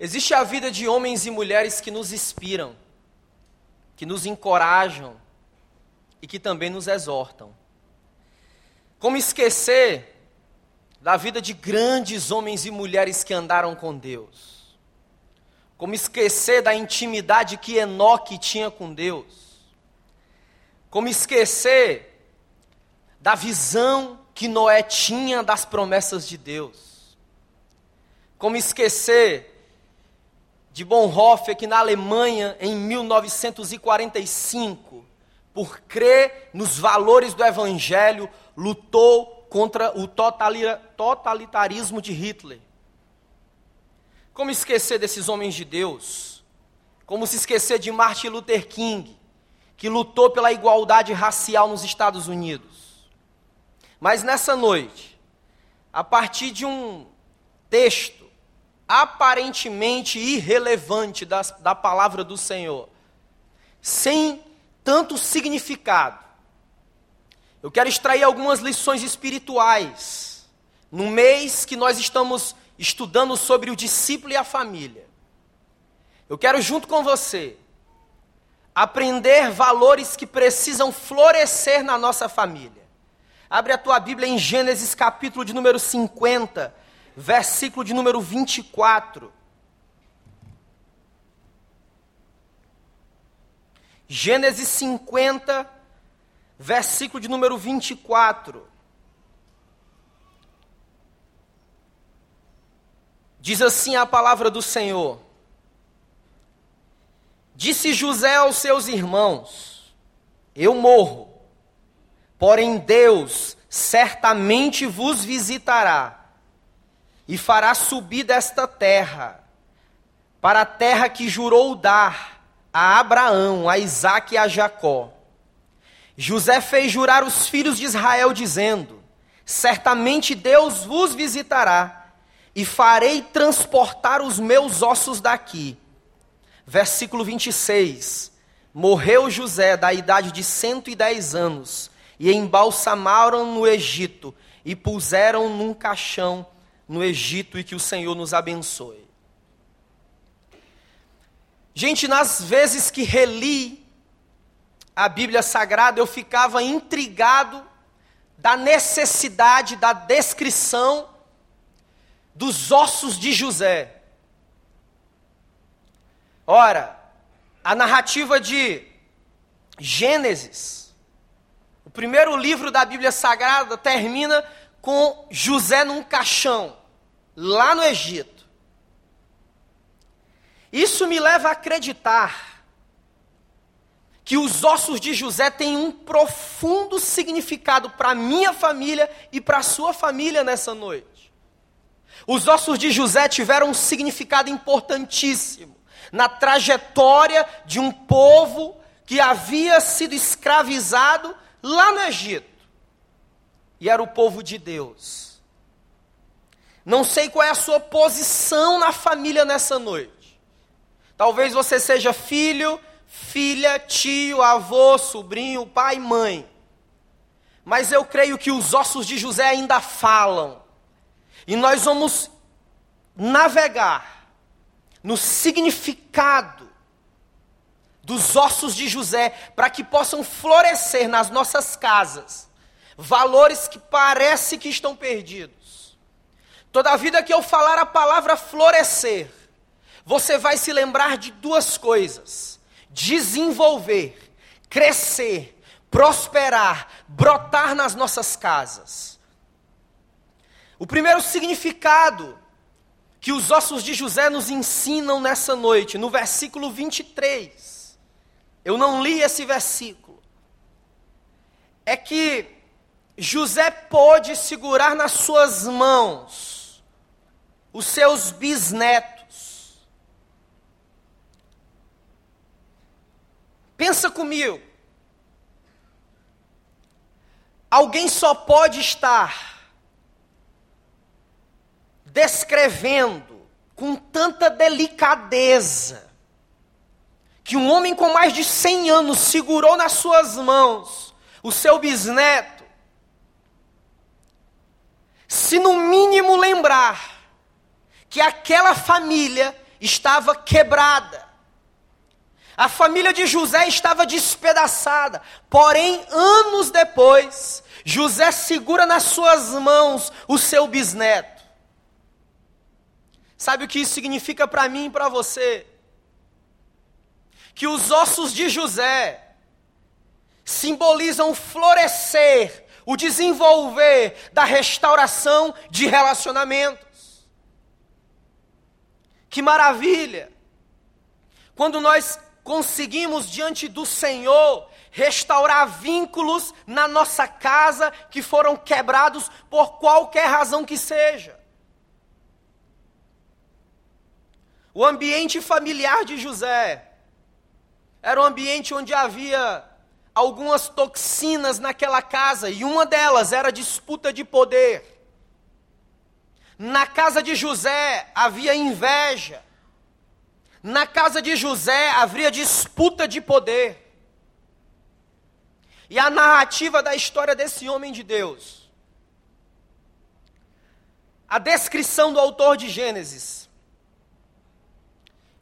Existe a vida de homens e mulheres que nos inspiram, que nos encorajam e que também nos exortam. Como esquecer da vida de grandes homens e mulheres que andaram com Deus? Como esquecer da intimidade que Enoque tinha com Deus? Como esquecer da visão que Noé tinha das promessas de Deus? Como esquecer de Bonhoeffer, que na Alemanha, em 1945, por crer nos valores do Evangelho, lutou contra o totalitarismo de Hitler. Como esquecer desses homens de Deus? Como se esquecer de Martin Luther King, que lutou pela igualdade racial nos Estados Unidos? Mas nessa noite, a partir de um texto aparentemente irrelevante da, da palavra do Senhor, sem tanto significado. Eu quero extrair algumas lições espirituais no mês que nós estamos estudando sobre o discípulo e a família. Eu quero, junto com você, aprender valores que precisam florescer na nossa família. Abre a tua Bíblia em Gênesis capítulo de número 50, versículo de número 24. Gênesis 50, versículo de número 24. Diz assim a palavra do Senhor: Disse José aos seus irmãos: Eu morro, porém Deus certamente vos visitará e fará subir desta terra, para a terra que jurou dar a Abraão, a Isaque e a Jacó. José fez jurar os filhos de Israel, dizendo: Certamente Deus vos visitará, e farei transportar os meus ossos daqui. Versículo 26. Morreu José da idade de cento e dez anos, e embalsamaram no Egito, e puseram num caixão no Egito e que o Senhor nos abençoe. Gente, nas vezes que reli a Bíblia Sagrada, eu ficava intrigado da necessidade da descrição dos ossos de José. Ora, a narrativa de Gênesis, o primeiro livro da Bíblia Sagrada, termina com José num caixão lá no Egito. Isso me leva a acreditar que os ossos de José têm um profundo significado para minha família e para a sua família nessa noite. Os ossos de José tiveram um significado importantíssimo na trajetória de um povo que havia sido escravizado lá no Egito. E era o povo de Deus. Não sei qual é a sua posição na família nessa noite. Talvez você seja filho, filha, tio, avô, sobrinho, pai, mãe. Mas eu creio que os ossos de José ainda falam. E nós vamos navegar no significado dos ossos de José para que possam florescer nas nossas casas valores que parece que estão perdidos Toda vida que eu falar a palavra florescer, você vai se lembrar de duas coisas: desenvolver, crescer, prosperar, brotar nas nossas casas. O primeiro significado que os ossos de José nos ensinam nessa noite, no versículo 23. Eu não li esse versículo. É que José pôde segurar nas suas mãos os seus bisnetos. Pensa comigo. Alguém só pode estar descrevendo com tanta delicadeza que um homem com mais de 100 anos segurou nas suas mãos o seu bisneto, se no mínimo lembrar que aquela família estava quebrada. A família de José estava despedaçada. Porém, anos depois, José segura nas suas mãos o seu bisneto. Sabe o que isso significa para mim e para você? Que os ossos de José simbolizam o florescer, o desenvolver da restauração de relacionamentos. Que maravilha! Quando nós conseguimos diante do Senhor restaurar vínculos na nossa casa que foram quebrados por qualquer razão que seja. O ambiente familiar de José era um ambiente onde havia algumas toxinas naquela casa e uma delas era disputa de poder. Na casa de José havia inveja. Na casa de José havia disputa de poder. E a narrativa da história desse homem de Deus. A descrição do autor de Gênesis.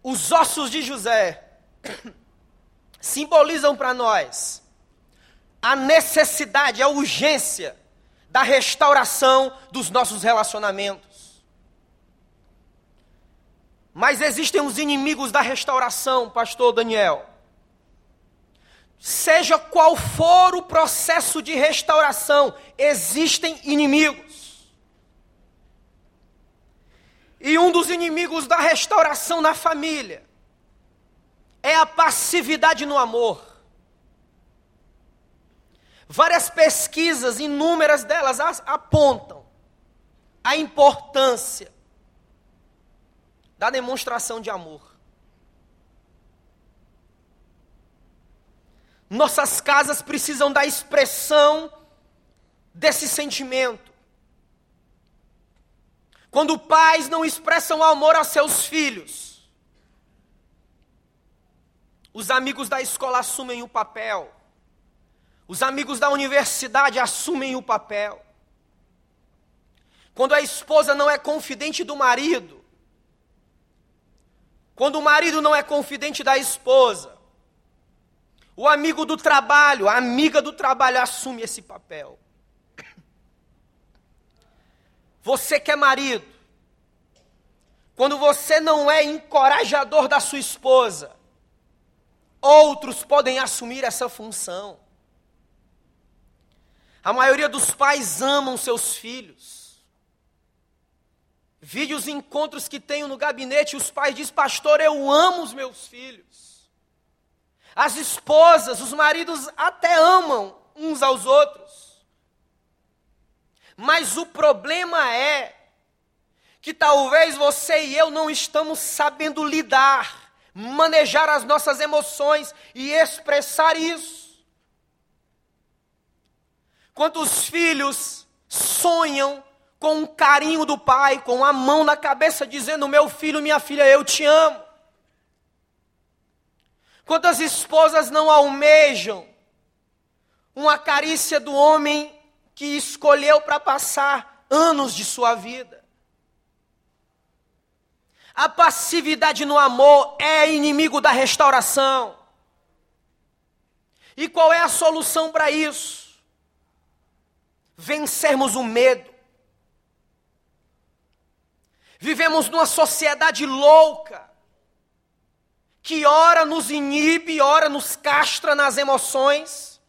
Os ossos de José simbolizam para nós a necessidade, a urgência da restauração dos nossos relacionamentos. Mas existem os inimigos da restauração, pastor Daniel. Seja qual for o processo de restauração, existem inimigos. E um dos inimigos da restauração na família é a passividade no amor. Várias pesquisas, inúmeras delas, apontam a importância da demonstração de amor. Nossas casas precisam da expressão desse sentimento. Quando pais não expressam amor a seus filhos, os amigos da escola assumem o papel. Os amigos da universidade assumem o papel. Quando a esposa não é confidente do marido, quando o marido não é confidente da esposa, o amigo do trabalho, a amiga do trabalho assume esse papel. Você que é marido, quando você não é encorajador da sua esposa, outros podem assumir essa função. A maioria dos pais amam seus filhos. Vide os encontros que tenho no gabinete, os pais dizem, pastor, eu amo os meus filhos. As esposas, os maridos até amam uns aos outros. Mas o problema é que talvez você e eu não estamos sabendo lidar, manejar as nossas emoções e expressar isso. Quantos filhos sonham com o carinho do pai, com a mão na cabeça, dizendo: Meu filho, minha filha, eu te amo. Quantas esposas não almejam uma carícia do homem que escolheu para passar anos de sua vida? A passividade no amor é inimigo da restauração. E qual é a solução para isso? vencermos o medo. Vivemos numa sociedade louca, que ora nos inibe, ora nos castra nas emoções,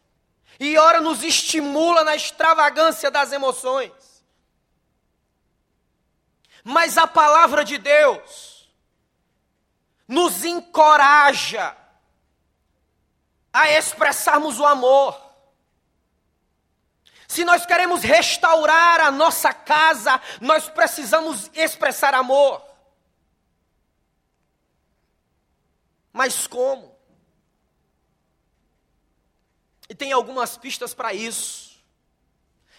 e ora nos estimula na extravagância das emoções. Mas a palavra de Deus nos encoraja a expressarmos o amor. Se nós queremos restaurar a nossa casa, nós precisamos expressar amor. Mas como? E tem algumas pistas para isso.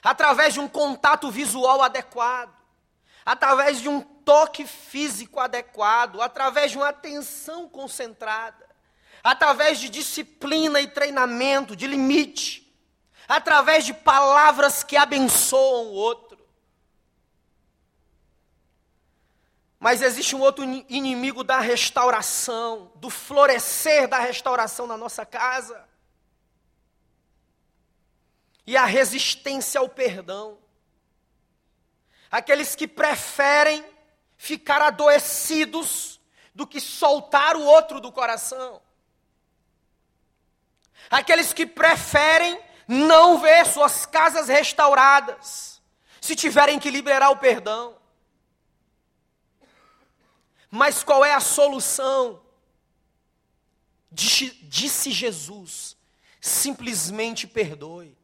Através de um contato visual adequado, através de um toque físico adequado, através de uma atenção concentrada, através de disciplina e treinamento, de limite através de palavras que abençoam o outro. Mas existe um outro inimigo da restauração, do florescer da restauração na nossa casa. E a resistência ao perdão. Aqueles que preferem ficar adoecidos do que soltar o outro do coração. Aqueles que preferem não ver suas casas restauradas, se tiverem que liberar o perdão. Mas qual é a solução? Disse Jesus: simplesmente perdoe.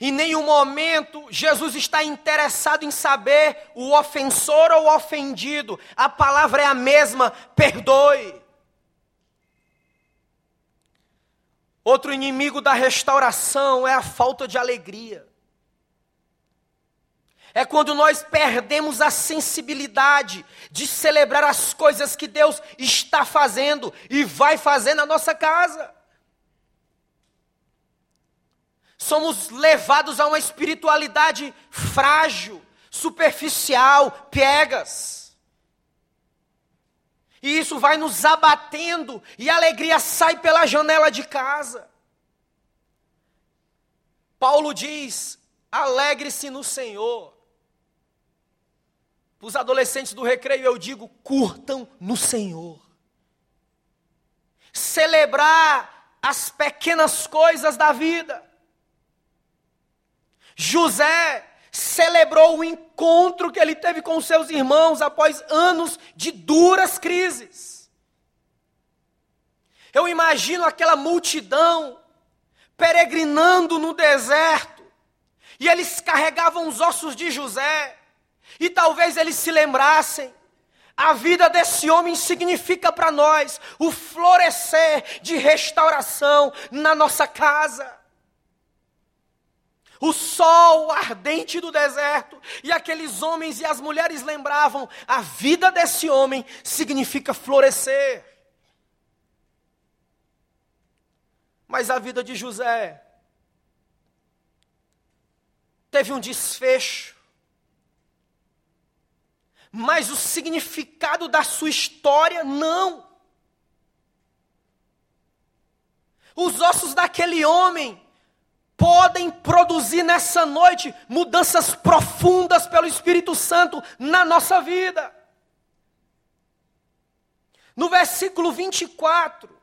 Em nenhum momento Jesus está interessado em saber o ofensor ou o ofendido. A palavra é a mesma: perdoe. Outro inimigo da restauração é a falta de alegria. É quando nós perdemos a sensibilidade de celebrar as coisas que Deus está fazendo e vai fazer na nossa casa. Somos levados a uma espiritualidade frágil, superficial, piegas. E isso vai nos abatendo e a alegria sai pela janela de casa. Paulo diz: alegre-se no Senhor. Para os adolescentes do recreio eu digo: curtam no Senhor. Celebrar as pequenas coisas da vida. José celebrou o encontro que ele teve com seus irmãos após anos de duras crises. Eu imagino aquela multidão peregrinando no deserto, e eles carregavam os ossos de José, e talvez eles se lembrassem. A vida desse homem significa para nós o florescer de restauração na nossa casa o sol ardente do deserto, e aqueles homens e as mulheres lembravam: a vida desse homem significa florescer. Mas a vida de José teve um desfecho. Mas o significado da sua história, não. Os ossos daquele homem podem produzir nessa noite mudanças profundas pelo Espírito Santo na nossa vida. No versículo 24,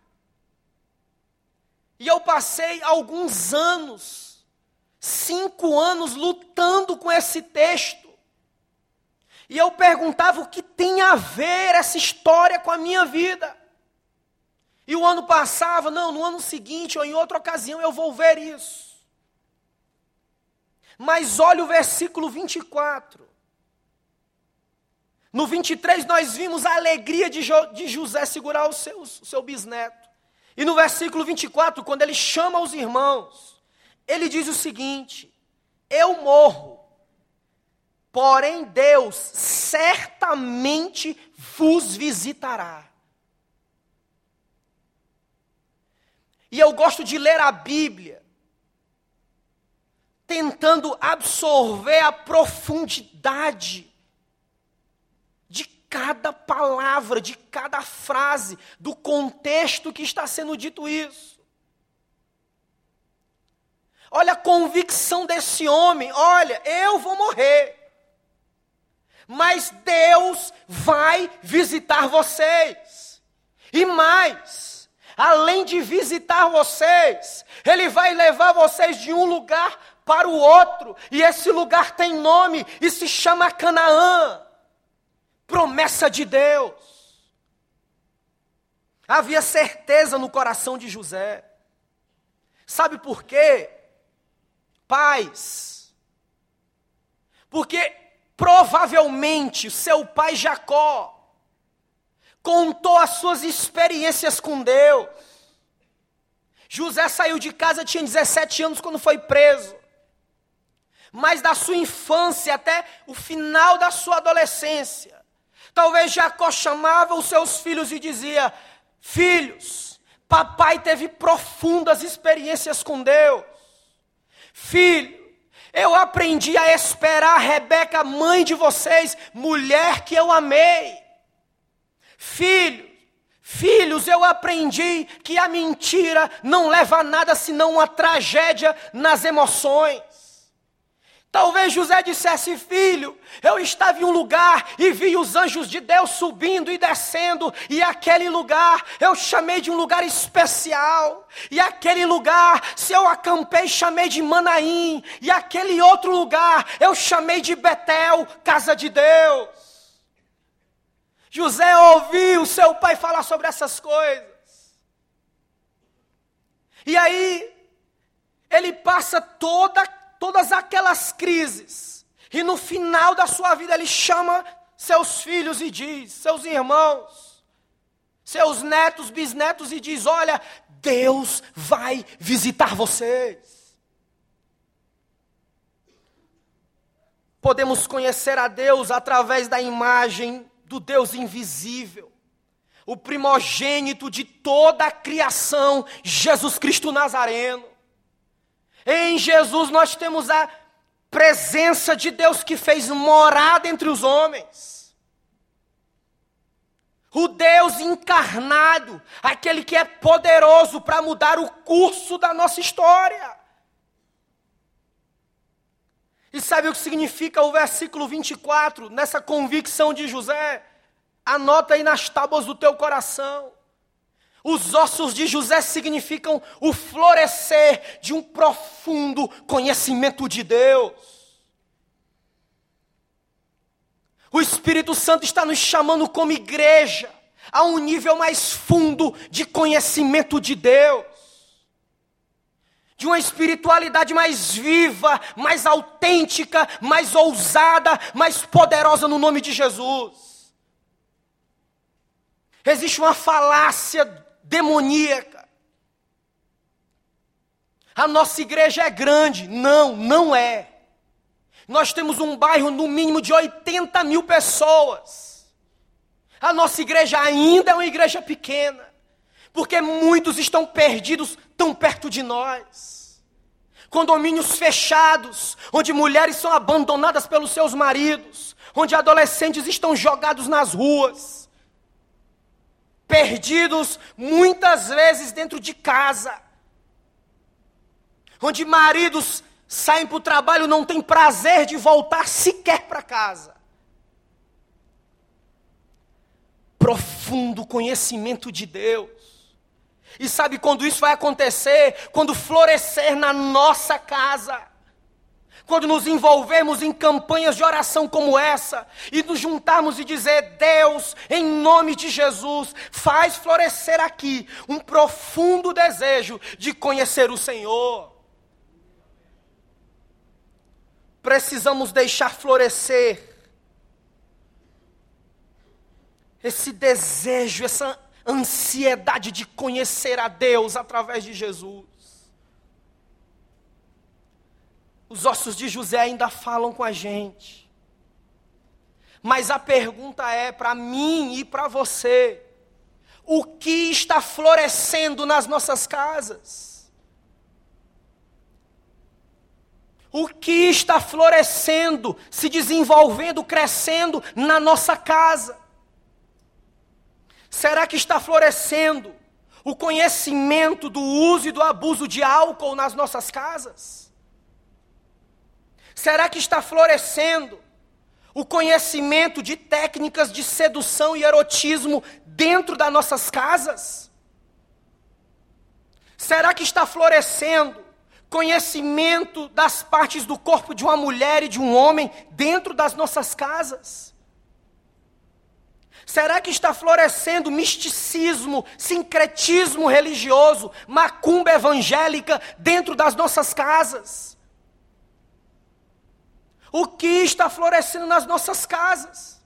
e eu passei alguns anos, cinco anos, lutando com esse texto. E eu perguntava o que tem a ver essa história com a minha vida. E o ano passava, não, no ano seguinte ou em outra ocasião eu vou ver isso. Mas olha o versículo 24. No 23 nós vimos a alegria de, jo, de José segurar o seu, o seu bisneto. E no versículo 24, quando ele chama os irmãos, ele diz o seguinte: Eu morro, porém Deus certamente vos visitará. E eu gosto de ler a Bíblia tentando absorver a profundidade de cada palavra, de cada frase, do contexto que está sendo dito isso. Olha a convicção desse homem: olha, eu vou morrer. Mas Deus vai visitar vocês. E mais, além de visitar vocês, Ele vai levar vocês de um lugar para o outro, e esse lugar tem nome e se chama Canaã promessa de Deus. Havia certeza no coração de José. Sabe por quê? Pais. Porque provavelmente seu pai Jacó contou as suas experiências com Deus. José saiu de casa, tinha 17 anos quando foi preso mas da sua infância até o final da sua adolescência. Talvez Jacó chamava os seus filhos e dizia: Filhos, papai teve profundas experiências com Deus. Filho, Eu aprendi a esperar Rebeca, mãe de vocês, mulher que eu amei. Filho, filhos, eu aprendi que a mentira não leva a nada senão uma tragédia nas emoções. Talvez José dissesse: Filho, eu estava em um lugar e vi os anjos de Deus subindo e descendo, e aquele lugar eu chamei de um lugar especial, e aquele lugar, se eu acampei, chamei de Manaim, e aquele outro lugar eu chamei de Betel, casa de Deus. José ouviu seu pai falar sobre essas coisas. E aí, ele passa toda todas aquelas crises, e no final da sua vida ele chama seus filhos e diz, seus irmãos, seus netos, bisnetos e diz: Olha, Deus vai visitar vocês. Podemos conhecer a Deus através da imagem do Deus invisível, o primogênito de toda a criação, Jesus Cristo Nazareno. Em Jesus nós temos a presença de Deus que fez morada entre os homens. O Deus encarnado, aquele que é poderoso para mudar o curso da nossa história. E sabe o que significa o versículo 24, nessa convicção de José? Anota aí nas tábuas do teu coração. Os ossos de José significam o florescer de um profundo conhecimento de Deus. O Espírito Santo está nos chamando como igreja a um nível mais fundo de conhecimento de Deus. De uma espiritualidade mais viva, mais autêntica, mais ousada, mais poderosa no nome de Jesus. Existe uma falácia demoníaca. A nossa igreja é grande. Não, não é. Nós temos um bairro no mínimo de 80 mil pessoas. A nossa igreja ainda é uma igreja pequena, porque muitos estão perdidos tão perto de nós. Condomínios fechados, onde mulheres são abandonadas pelos seus maridos, onde adolescentes estão jogados nas ruas perdidos muitas vezes dentro de casa, onde maridos saem para o trabalho não têm prazer de voltar sequer para casa. Profundo conhecimento de Deus. E sabe quando isso vai acontecer? Quando florescer na nossa casa quando nos envolvermos em campanhas de oração como essa e nos juntarmos e dizer: Deus, em nome de Jesus, faz florescer aqui um profundo desejo de conhecer o Senhor. Precisamos deixar florescer esse desejo, essa ansiedade de conhecer a Deus através de Jesus. Os ossos de José ainda falam com a gente. Mas a pergunta é para mim e para você: o que está florescendo nas nossas casas? O que está florescendo, se desenvolvendo, crescendo na nossa casa? Será que está florescendo o conhecimento do uso e do abuso de álcool nas nossas casas? Será que está florescendo o conhecimento de técnicas de sedução e erotismo dentro das nossas casas? Será que está florescendo conhecimento das partes do corpo de uma mulher e de um homem dentro das nossas casas? Será que está florescendo misticismo, sincretismo religioso, macumba evangélica dentro das nossas casas? O que está florescendo nas nossas casas.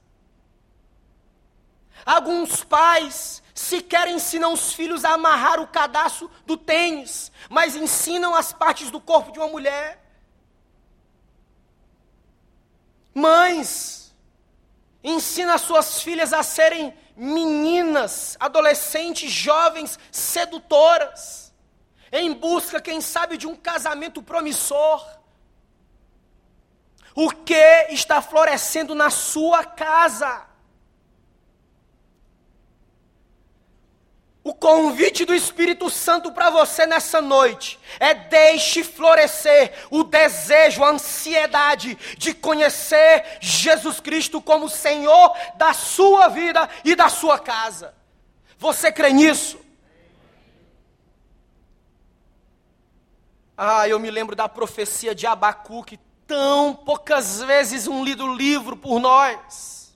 Alguns pais sequer ensinam os filhos a amarrar o cadastro do tênis, mas ensinam as partes do corpo de uma mulher. Mães, ensina as suas filhas a serem meninas, adolescentes, jovens, sedutoras, em busca, quem sabe, de um casamento promissor O que está florescendo na sua casa? O convite do Espírito Santo para você nessa noite é deixe florescer o desejo, a ansiedade de conhecer Jesus Cristo como Senhor da sua vida e da sua casa. Você crê nisso? Ah, eu me lembro da profecia de Abacuque, tão poucas vezes um lido livro por nós.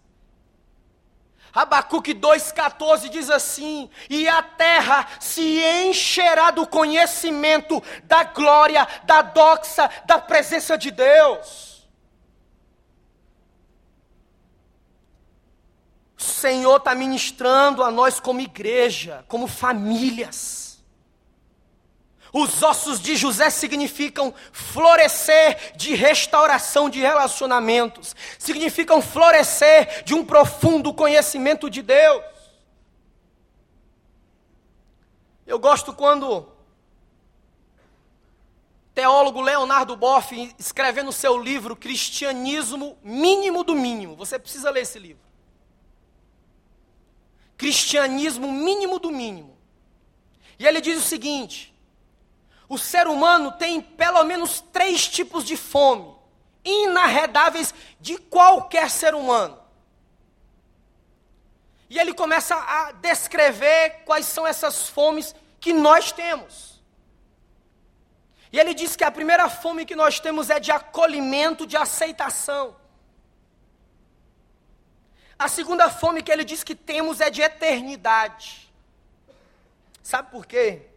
Abacuque 2,14 diz assim: E a terra se encherá do conhecimento, da glória, da doxa, da presença de Deus. O Senhor está ministrando a nós como igreja, como famílias. Os ossos de José significam florescer de restauração de relacionamentos, significam florescer de um profundo conhecimento de Deus. Eu gosto quando teólogo Leonardo Boff, escrevendo seu livro Cristianismo Mínimo do Mínimo, você precisa ler esse livro. Cristianismo Mínimo do Mínimo. E ele diz o seguinte: o ser humano tem pelo menos três tipos de fome, inarredáveis de qualquer ser humano. E ele começa a descrever quais são essas fomes que nós temos. E ele diz que a primeira fome que nós temos é de acolhimento, de aceitação. A segunda fome que ele diz que temos é de eternidade. Sabe por quê?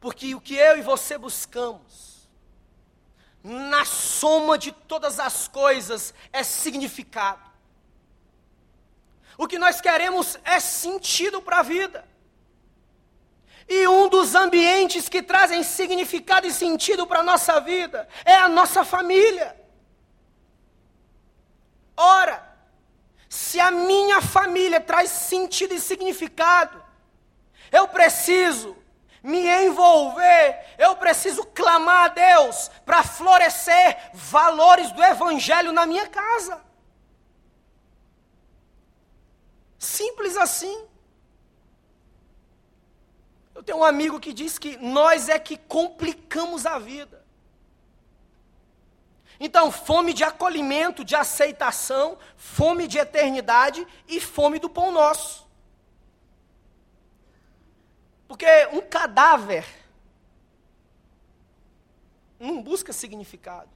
Porque o que eu e você buscamos, na soma de todas as coisas, é significado. O que nós queremos é sentido para a vida. E um dos ambientes que trazem significado e sentido para a nossa vida é a nossa família. Ora, se a minha família traz sentido e significado, eu preciso me envolver, eu preciso clamar a Deus para florescer valores do Evangelho na minha casa. Simples assim. Eu tenho um amigo que diz que nós é que complicamos a vida. Então, fome de acolhimento, de aceitação, fome de eternidade e fome do pão nosso. Porque um cadáver não busca significado.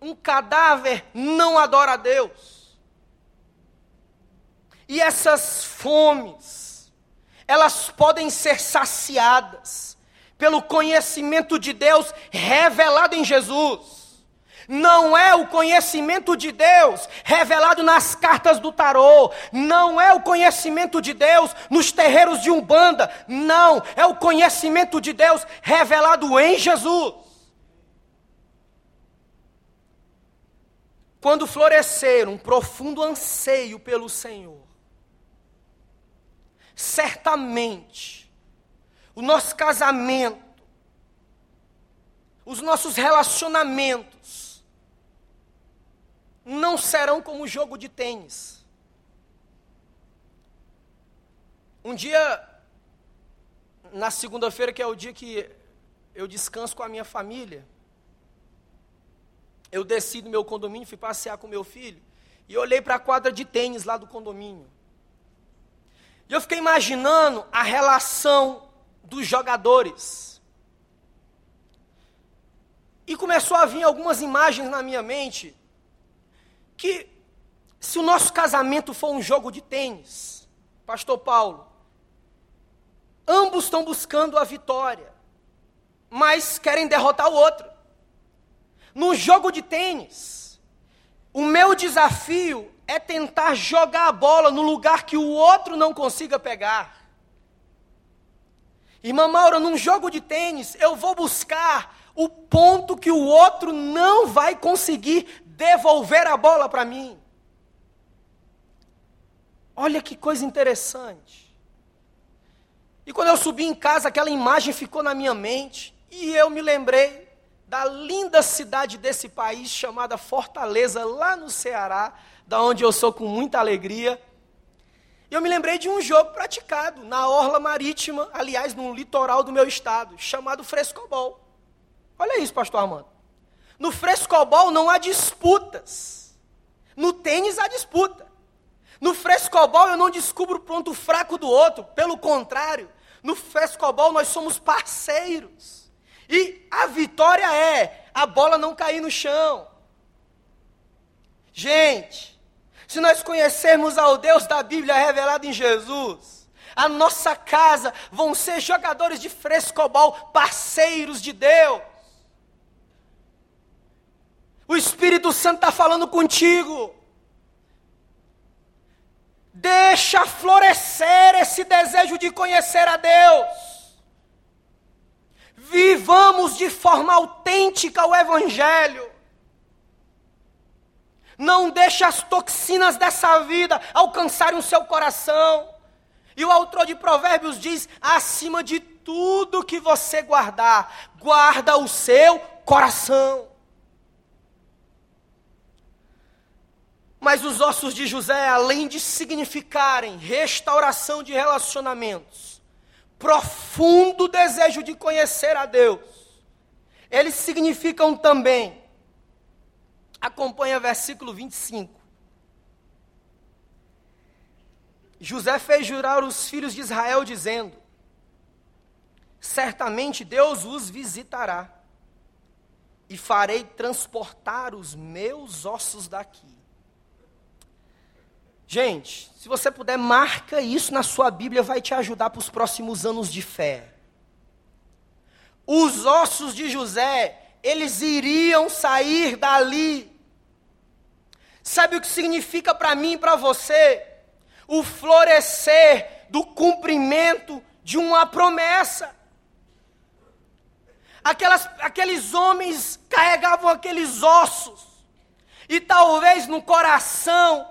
Um cadáver não adora a Deus. E essas fomes, elas podem ser saciadas pelo conhecimento de Deus revelado em Jesus não é o conhecimento de Deus revelado nas cartas do tarô, não é o conhecimento de Deus nos terreiros de Umbanda, não, é o conhecimento de Deus revelado em Jesus. Quando florescer um profundo anseio pelo Senhor, certamente o nosso casamento, os nossos relacionamentos, não serão como jogo de tênis. Um dia, na segunda-feira, que é o dia que eu descanso com a minha família, eu desci do meu condomínio, fui passear com meu filho, e olhei para a quadra de tênis lá do condomínio. E eu fiquei imaginando a relação dos jogadores. E começou a vir algumas imagens na minha mente que se o nosso casamento for um jogo de tênis, Pastor Paulo, ambos estão buscando a vitória, mas querem derrotar o outro. No jogo de tênis, o meu desafio é tentar jogar a bola no lugar que o outro não consiga pegar. Irmã Maura, num jogo de tênis, eu vou buscar o ponto que o outro não vai conseguir devolver a bola para mim. Olha que coisa interessante. E quando eu subi em casa, aquela imagem ficou na minha mente, e eu me lembrei da linda cidade desse país chamada Fortaleza, lá no Ceará, da onde eu sou com muita alegria. E eu me lembrei de um jogo praticado na orla marítima, aliás, no litoral do meu estado, chamado frescobol. Olha isso, pastor Armando. No frescobol não há disputas. No tênis há disputa. No frescobol eu não descubro o ponto fraco do outro, pelo contrário, no frescobol nós somos parceiros. E a vitória é a bola não cair no chão. Gente, se nós conhecermos ao Deus da Bíblia revelado em Jesus, a nossa casa vão ser jogadores de frescobol, parceiros de Deus. O Espírito Santo está falando contigo. Deixa florescer esse desejo de conhecer a Deus. Vivamos de forma autêntica o Evangelho. Não deixe as toxinas dessa vida alcançarem o seu coração. E o autor de Provérbios diz: acima de tudo que você guardar, guarda o seu coração. Mas os ossos de José, além de significarem restauração de relacionamentos, profundo desejo de conhecer a Deus, eles significam também Acompanha versículo 25. José fez jurar os filhos de Israel, dizendo: Certamente Deus os visitará, e farei transportar os meus ossos daqui. Gente, se você puder, marca isso na sua Bíblia, vai te ajudar para os próximos anos de fé. Os ossos de José, eles iriam sair dali Sabe o que significa para mim e para você? O florescer do cumprimento de uma promessa. Aquelas, aqueles homens carregavam aqueles ossos, e talvez no coração,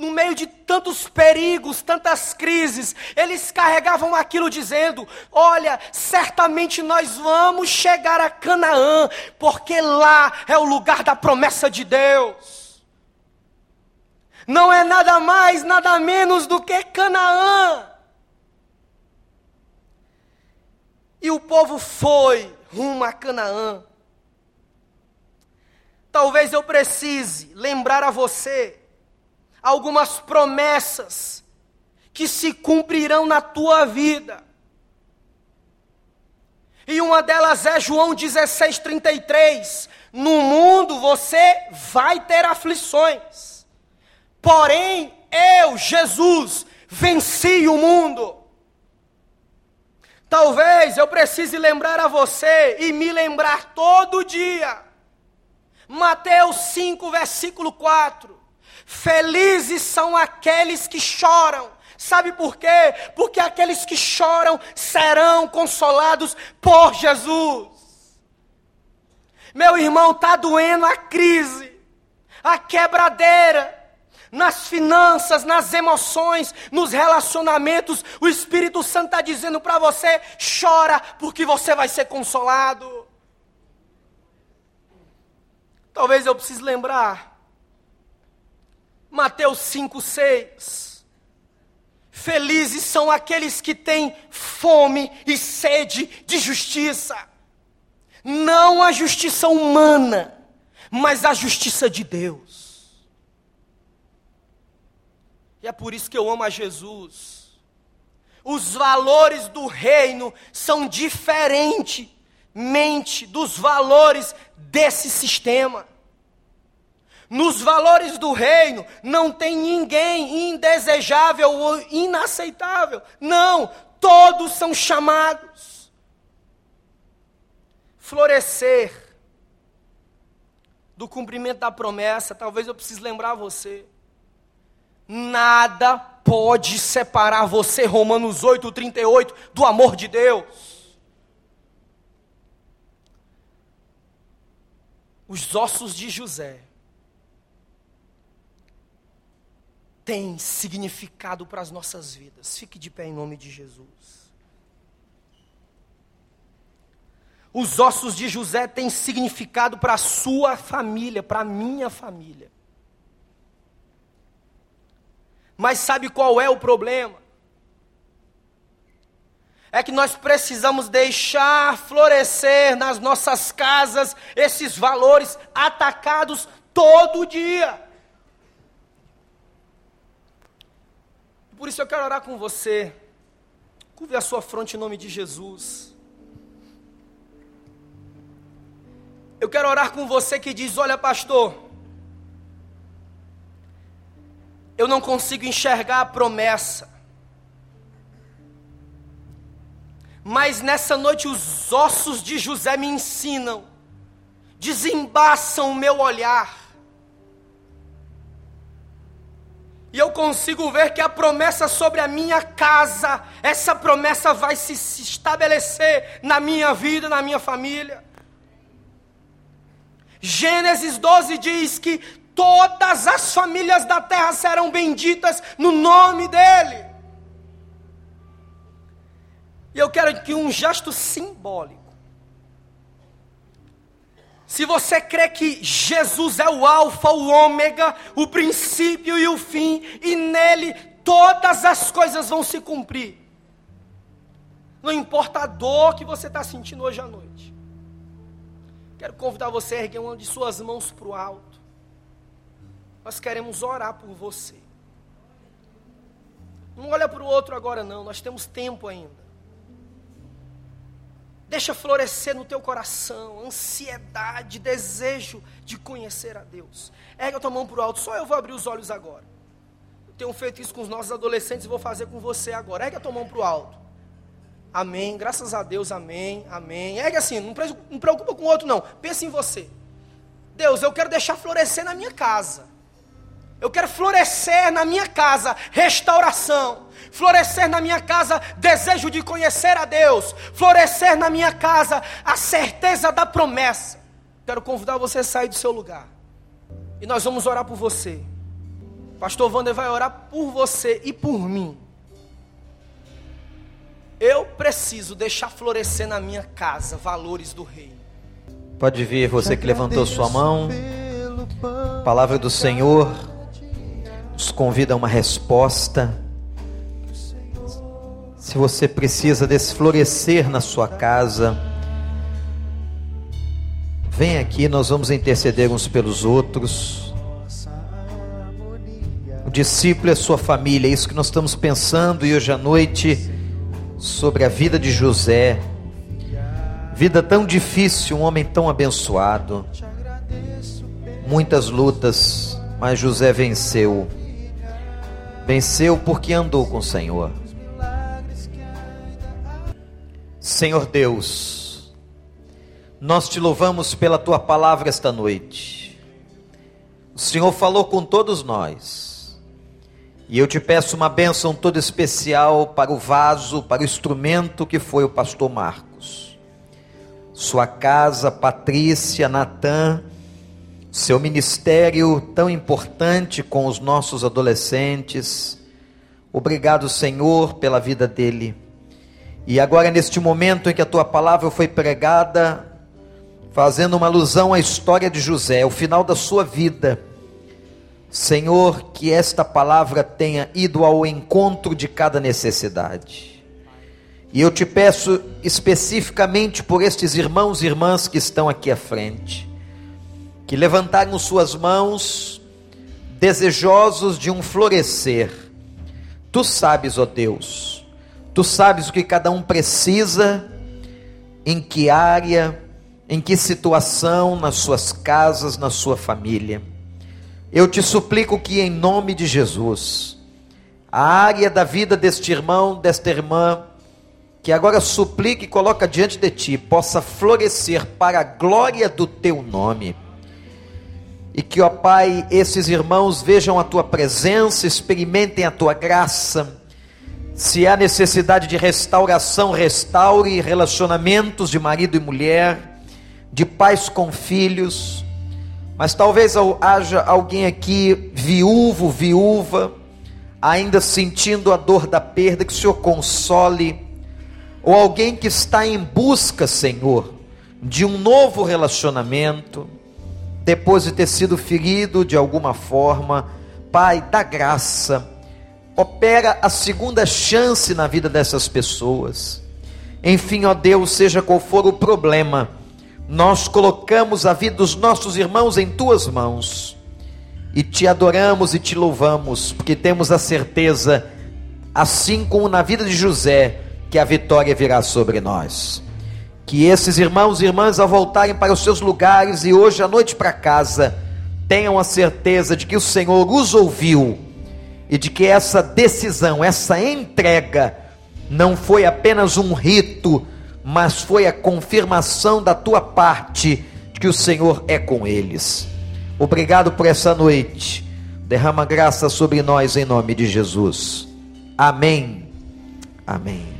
no meio de tantos perigos, tantas crises, eles carregavam aquilo dizendo: Olha, certamente nós vamos chegar a Canaã, porque lá é o lugar da promessa de Deus não é nada mais, nada menos do que Canaã. E o povo foi rumo a Canaã. Talvez eu precise lembrar a você algumas promessas que se cumprirão na tua vida. E uma delas é João 16:33. No mundo você vai ter aflições. Porém, eu, Jesus, venci o mundo. Talvez eu precise lembrar a você e me lembrar todo dia. Mateus 5, versículo 4. Felizes são aqueles que choram. Sabe por quê? Porque aqueles que choram serão consolados por Jesus. Meu irmão, está doendo a crise, a quebradeira, nas finanças, nas emoções, nos relacionamentos, o Espírito Santo está dizendo para você: chora, porque você vai ser consolado. Talvez eu precise lembrar, Mateus 5, 6. Felizes são aqueles que têm fome e sede de justiça, não a justiça humana, mas a justiça de Deus. E é por isso que eu amo a Jesus. Os valores do reino são diferentemente dos valores desse sistema. Nos valores do reino não tem ninguém indesejável ou inaceitável. Não, todos são chamados. Florescer do cumprimento da promessa, talvez eu precise lembrar você. Nada pode separar você, Romanos 8, 38, do amor de Deus. Os ossos de José têm significado para as nossas vidas. Fique de pé em nome de Jesus. Os ossos de José têm significado para a sua família, para a minha família. Mas sabe qual é o problema? É que nós precisamos deixar florescer nas nossas casas esses valores atacados todo dia. Isso eu quero orar com você. Curve a sua fronte em nome de Jesus. Eu quero orar com você que diz: Olha, pastor, eu não consigo enxergar a promessa. Mas nessa noite os ossos de José me ensinam, desembaçam o meu olhar. E eu consigo ver que a promessa sobre a minha casa, essa promessa vai se, se estabelecer na minha vida, na minha família. Gênesis 12 diz que todas as famílias da terra serão benditas no nome dEle. E eu quero que um gesto simbólico. Se você crê que Jesus é o Alfa, o Ômega, o princípio e o fim, e nele todas as coisas vão se cumprir. Não importa a dor que você está sentindo hoje à noite. Quero convidar você a erguer uma de suas mãos para o alto. Nós queremos orar por você. Não olha para o outro agora, não. Nós temos tempo ainda. Deixa florescer no teu coração ansiedade, desejo de conhecer a Deus. Erga a tua mão para o alto, só eu vou abrir os olhos agora. Eu tenho feito isso com os nossos adolescentes e vou fazer com você agora. Erga a tua mão para o alto. Amém, graças a Deus, amém, amém. Erga assim, não preocupa com o outro não, pense em você. Deus, eu quero deixar florescer na minha casa. Eu quero florescer na minha casa restauração. Florescer na minha casa desejo de conhecer a Deus. Florescer na minha casa a certeza da promessa. Quero convidar você a sair do seu lugar. E nós vamos orar por você. Pastor Wander vai orar por você e por mim. Eu preciso deixar florescer na minha casa valores do rei. Pode vir você que levantou sua mão. Palavra do Senhor convida a uma resposta. Se você precisa desflorescer na sua casa, vem aqui, nós vamos interceder uns pelos outros. O discípulo é sua família, é isso que nós estamos pensando e hoje à noite sobre a vida de José. Vida tão difícil, um homem tão abençoado. Muitas lutas, mas José venceu. Venceu porque andou com o Senhor. Senhor Deus, nós te louvamos pela tua palavra esta noite. O Senhor falou com todos nós. E eu te peço uma bênção toda especial para o vaso, para o instrumento que foi o pastor Marcos. Sua casa, Patrícia, Natan, seu ministério tão importante com os nossos adolescentes. Obrigado, Senhor, pela vida dele. E agora, neste momento em que a tua palavra foi pregada, fazendo uma alusão à história de José, o final da sua vida, Senhor, que esta palavra tenha ido ao encontro de cada necessidade. E eu te peço especificamente por estes irmãos e irmãs que estão aqui à frente que levantaram suas mãos, desejosos de um florescer. Tu sabes, ó Deus, tu sabes o que cada um precisa, em que área, em que situação, nas suas casas, na sua família. Eu te suplico que, em nome de Jesus, a área da vida deste irmão, desta irmã, que agora suplica e coloca diante de ti, possa florescer para a glória do teu nome e que, ó Pai, esses irmãos vejam a tua presença, experimentem a tua graça. Se há necessidade de restauração, restaure relacionamentos de marido e mulher, de pais com filhos. Mas talvez haja alguém aqui viúvo, viúva, ainda sentindo a dor da perda, que o Senhor console. Ou alguém que está em busca, Senhor, de um novo relacionamento, depois de ter sido ferido de alguma forma, Pai, dá graça, opera a segunda chance na vida dessas pessoas. Enfim, ó Deus, seja qual for o problema, nós colocamos a vida dos nossos irmãos em tuas mãos e te adoramos e te louvamos, porque temos a certeza, assim como na vida de José, que a vitória virá sobre nós. Que esses irmãos e irmãs, ao voltarem para os seus lugares e hoje à noite para casa, tenham a certeza de que o Senhor os ouviu e de que essa decisão, essa entrega, não foi apenas um rito, mas foi a confirmação da tua parte de que o Senhor é com eles. Obrigado por essa noite. Derrama graça sobre nós em nome de Jesus. Amém. Amém.